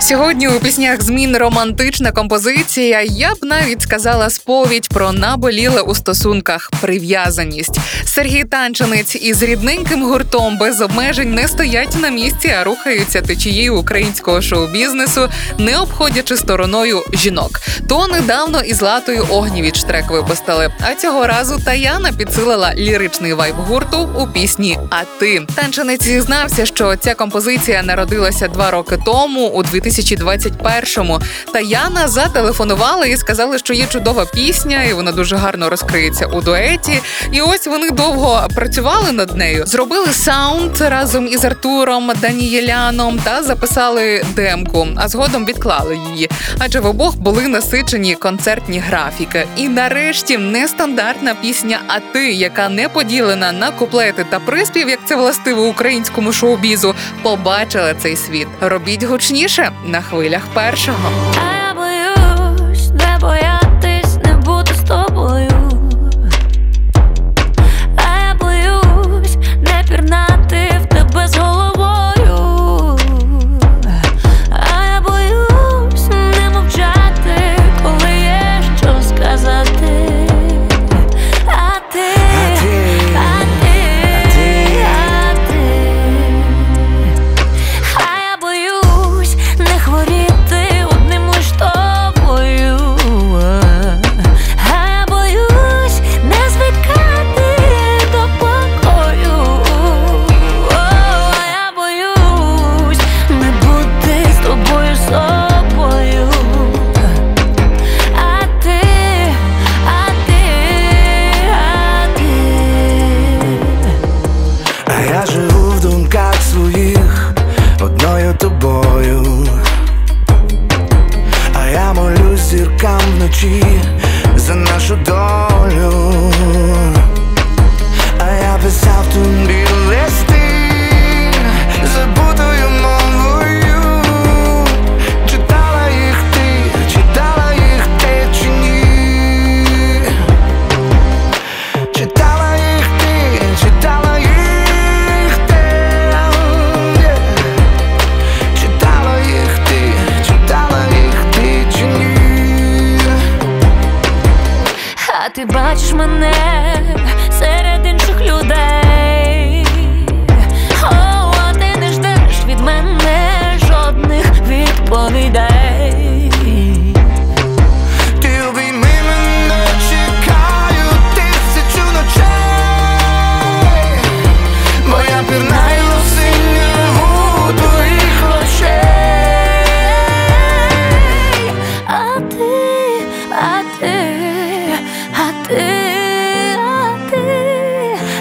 Сьогодні у піснях змін романтична композиція. Я б навіть сказала сповідь про наболіле у стосунках прив'язаність. Сергій Танченець із рідненьким гуртом без обмежень не стоять на місці, а рухаються течією українського шоу-бізнесу, не обходячи стороною жінок. То недавно із Латою Огнівіч трек випустили. А цього разу Таяна підсилила ліричний вайб гурту у пісні А ти танченець зізнався, що ця композиція народилася два роки тому, у 2021-му. Таяна зателефонувала і сказали, що є чудова пісня, і вона дуже гарно розкриється у дуеті. І ось вони довго працювали над нею, зробили саунд разом із Артуром Данієляном та записали демку, а згодом відклали її. Адже в обох були насичені концертні графіки. І нарешті нестандартна пісня А ти, яка не поділена на куплети та приспів, як це властиво українському шоу-бізу, побачила цей світ. Робіть гучніше на хвилях першого. Боюсь не боятись, So don't. Ти бачиш мене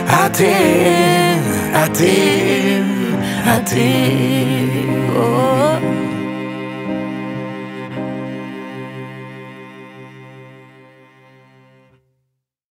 I team, I team, I team. Oh.